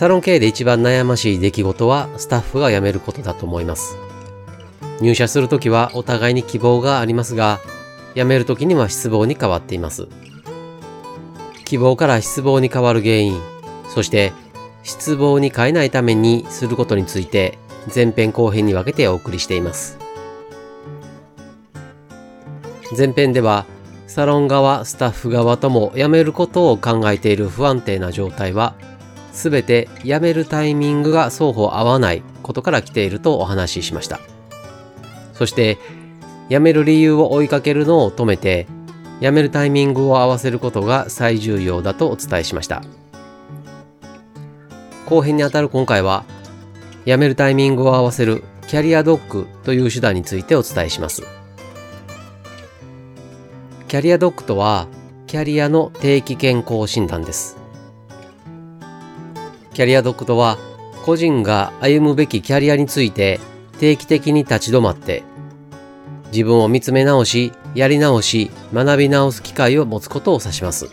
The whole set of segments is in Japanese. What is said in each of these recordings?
サロン経営で一番悩ましい出来事はスタッフが辞めることだと思います。入社するときはお互いに希望がありますが、辞めるときには失望に変わっています。希望から失望に変わる原因、そして失望に変えないためにすることについて前編後編に分けてお送りしています。前編ではサロン側、スタッフ側とも辞めることを考えている不安定な状態はすべて辞めるタイミングが双方合わないことから来ているとお話ししました。そして、辞める理由を追いかけるのを止めて、辞めるタイミングを合わせることが最重要だとお伝えしました。後編にあたる今回は、辞めるタイミングを合わせるキャリアドッグという手段についてお伝えします。キャリアドッグとは、キャリアの定期健康診断です。キャリアドックとは、個人が歩むべきキャリアについて定期的に立ち止まって、自分を見つめ直し、やり直し、学び直す機会を持つことを指します。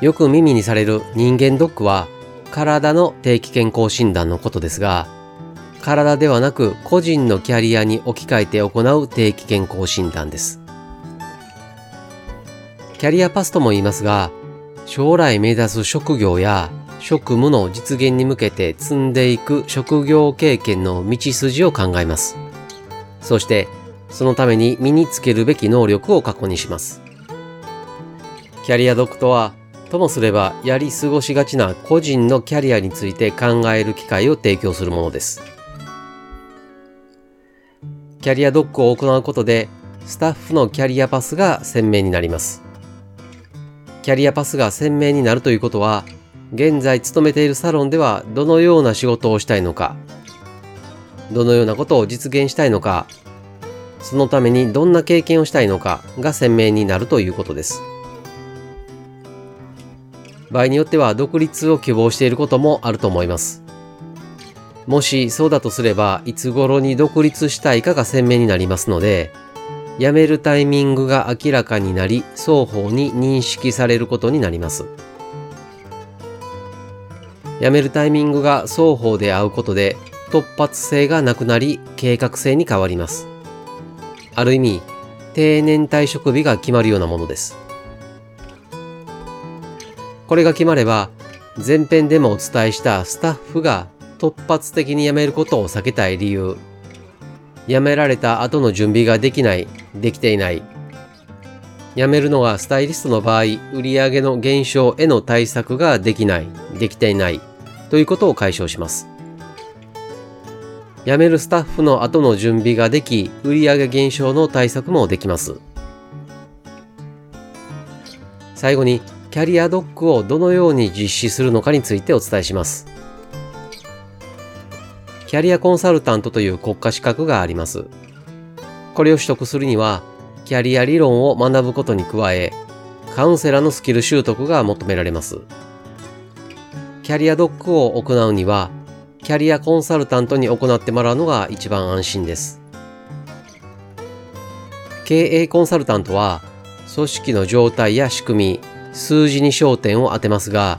よく耳にされる人間ドックは、体の定期健康診断のことですが、体ではなく個人のキャリアに置き換えて行う定期健康診断です。キャリアパスとも言いますが、将来目指す職業や職務の実現に向けて積んでいく職業経験の道筋を考えます。そして、そのために身につけるべき能力を確認します。キャリアドクトは、ともすればやり過ごしがちな個人のキャリアについて考える機会を提供するものです。キャリアドックを行うことで、スタッフのキャリアパスが鮮明になります。キャリアパスが鮮明になるということは、現在勤めているサロンではどのような仕事をしたいのか、どのようなことを実現したいのか、そのためにどんな経験をしたいのかが鮮明になるということです。場合によっては独立を希望していることもあると思います。もしそうだとすれば、いつ頃に独立したいかが鮮明になりますので、辞めるタイミングが明らかになり、双方に認識されることになります。辞めるタイミングが双方で合うことで、突発性がなくなり、計画性に変わります。ある意味、定年退職日が決まるようなものです。これが決まれば、前編でもお伝えしたスタッフが突発的に辞めることを避けたい理由、辞められた後の準備ができない、できていない。辞めるのがスタイリストの場合、売上の減少への対策ができない、できていないということを解消します。辞めるスタッフの後の準備ができ、売上減少の対策もできます。最後に、キャリアドックをどのように実施するのかについてお伝えします。キャリアコンサルタントという国家資格があります。これを取得するには、キャリア理論を学ぶことに加え、カウンセラーのスキル習得が求められます。キャリアドックを行うには、キャリアコンサルタントに行ってもらうのが一番安心です。経営コンサルタントは、組織の状態や仕組み、数字に焦点を当てますが、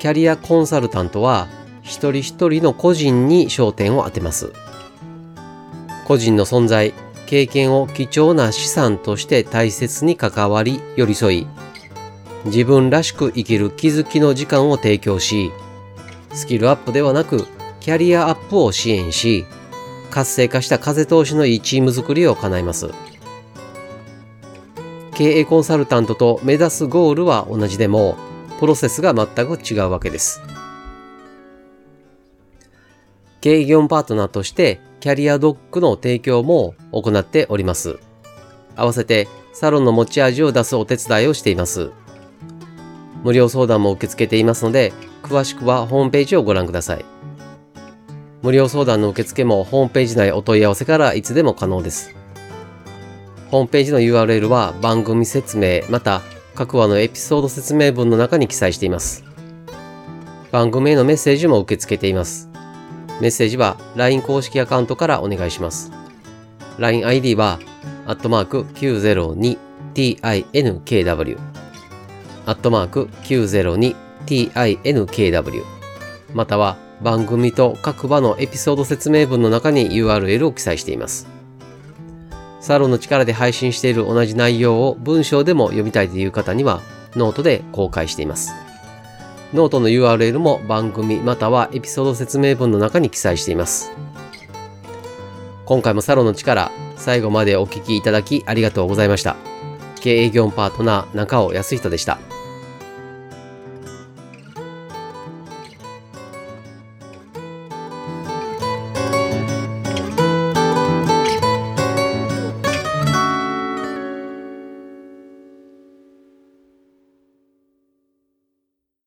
キャリアコンサルタントは一人一人の個人に焦点を当てます。個人の存在、経験を貴重な資産として大切に関わり寄り添い、自分らしく生きる気づきの時間を提供し、スキルアップではなくキャリアアップを支援し、活性化した風通しのいいチーム作りを叶えます。経営コンサルタントと目指すゴールは同じでも、プロセスが全く違うわけです。経営業パートナーとしてキャリアドックの提供も行っております。合わせてサロンの持ち味を出すお手伝いをしています。無料相談も受け付けていますので、詳しくはホームページをご覧ください。無料相談の受付もホームページ内お問い合わせからいつでも可能です。ホームページの URL は番組説明また各話のエピソード説明文の中に記載しています。番組へのメッセージも受け付けています。メッセージは LINE 公式アカウントからお願いします。LINEID は、アットマーク 902tinkw、アットマーク 902tinkw、または番組と各話のエピソード説明文の中に URL を記載しています。サロンの力で配信している同じ内容を文章でも読みたいという方にはノートで公開しています。ノートの URL も番組またはエピソード説明文の中に記載しています。今回もサロンの力、最後までお聴きいただきありがとうございました。経営業パートナー中尾康人でした。